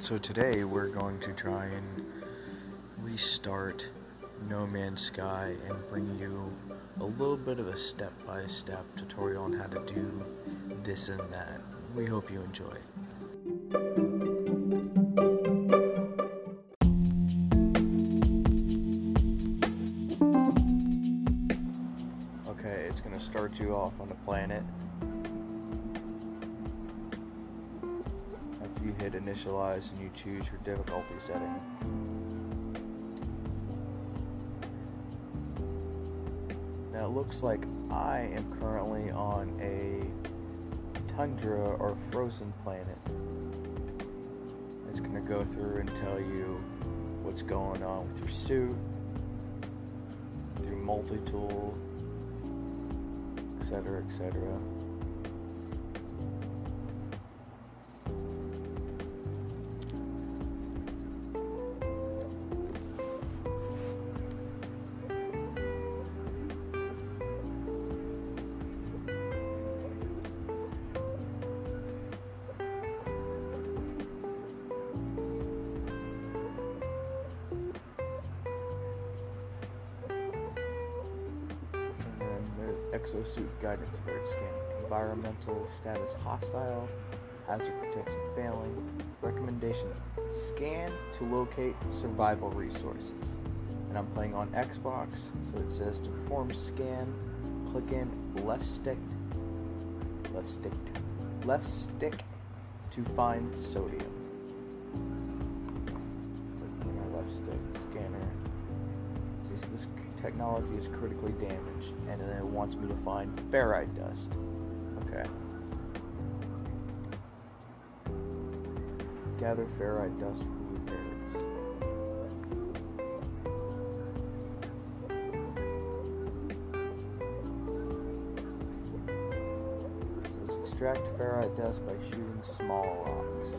So today we're going to try and restart No Man's Sky and bring you a little bit of a step-by-step tutorial on how to do this and that. We hope you enjoy. Okay, it's gonna start you off on the planet. Hit initialize and you choose your difficulty setting. Now it looks like I am currently on a tundra or frozen planet. It's gonna go through and tell you what's going on with your suit, through multi-tool, etc., etc. exosuit guidance alert scanning. Environmental status hostile. Hazard protection failing. Recommendation scan to locate survival resources. And I'm playing on Xbox, so it says to perform scan, click in left stick, left stick, left stick to find sodium. This technology is critically damaged, and then it wants me to find ferrite dust. Okay. Gather ferrite dust from repairs. It says extract ferrite dust by shooting small rocks.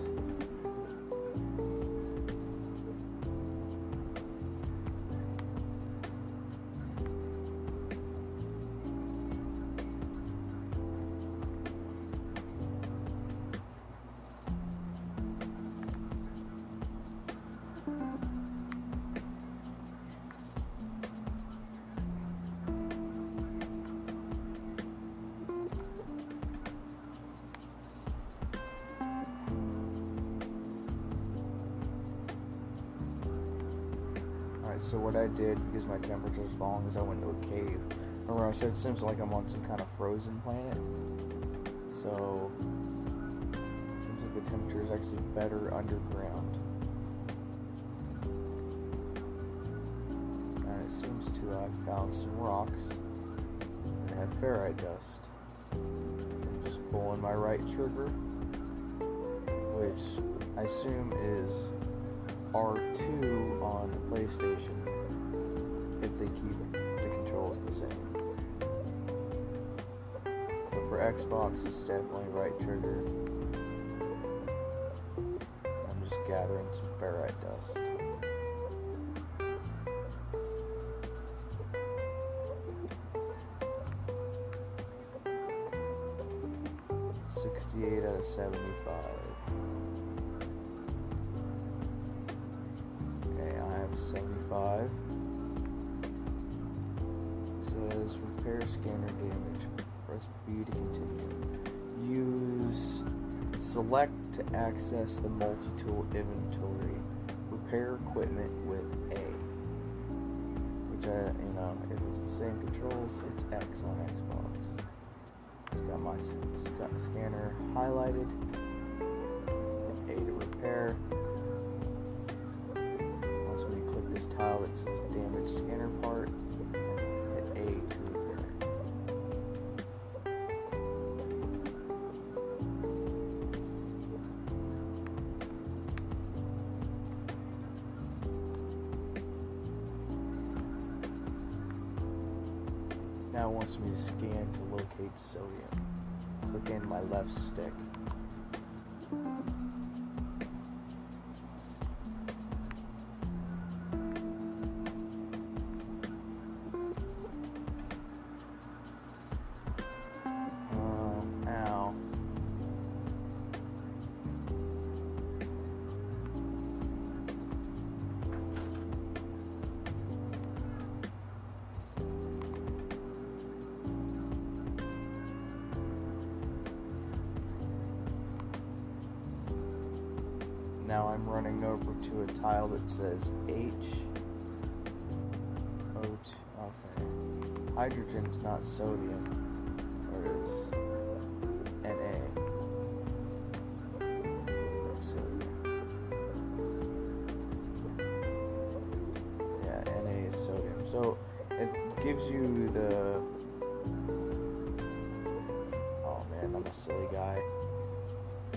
So what I did, because my temperature was falling, is I went to a cave. Remember I said it seems like I'm on some kind of frozen planet? So, seems like the temperature is actually better underground. And it seems to have found some rocks that have ferrite dust. I'm just pulling my right trigger, which I assume is R2 on the PlayStation if they keep it the controls the same. But for Xbox, it's definitely right trigger. I'm just gathering some ferrite dust. Sixty-eight out of seventy-five. 5 it says repair scanner damage. Press B to continue. Use select to access the multi tool inventory. Repair equipment with A. Which I, you know, if it's the same controls, it's X on Xbox. It's got my scanner highlighted. A to repair. Click this that says damage scanner part, hit A to repair. Now it wants me to scan to locate sodium. Click in my left stick. Now I'm running over to a tile that says H. O2. Okay. Hydrogen is not sodium. Or is Na. Yeah, Na is sodium. So it gives you the. Oh man, I'm a silly guy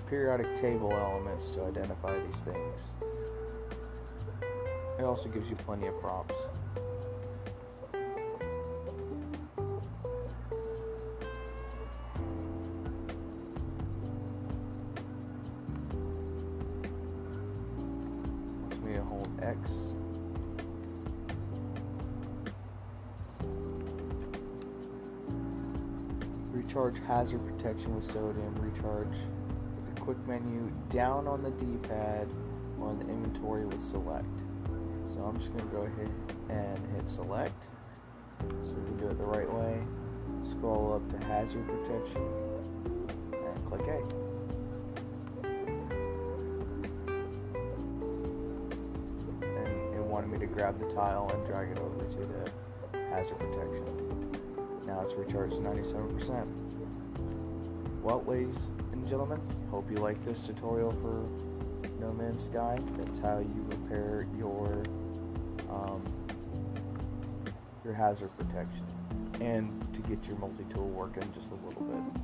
periodic table elements to identify these things. It also gives you plenty of props. Wants me to hold X. Recharge hazard protection with sodium. Recharge quick menu down on the D-pad on the inventory with select. So I'm just going to go ahead and hit select. So we can do it the right way. Scroll up to hazard protection and click A. And it wanted me to grab the tile and drag it over to the hazard protection. Now it's recharged to 97%. Well, ladies and gentlemen, hope you like this tutorial for No Man's Sky. That's how you repair your um, your hazard protection and to get your multi-tool working just a little bit.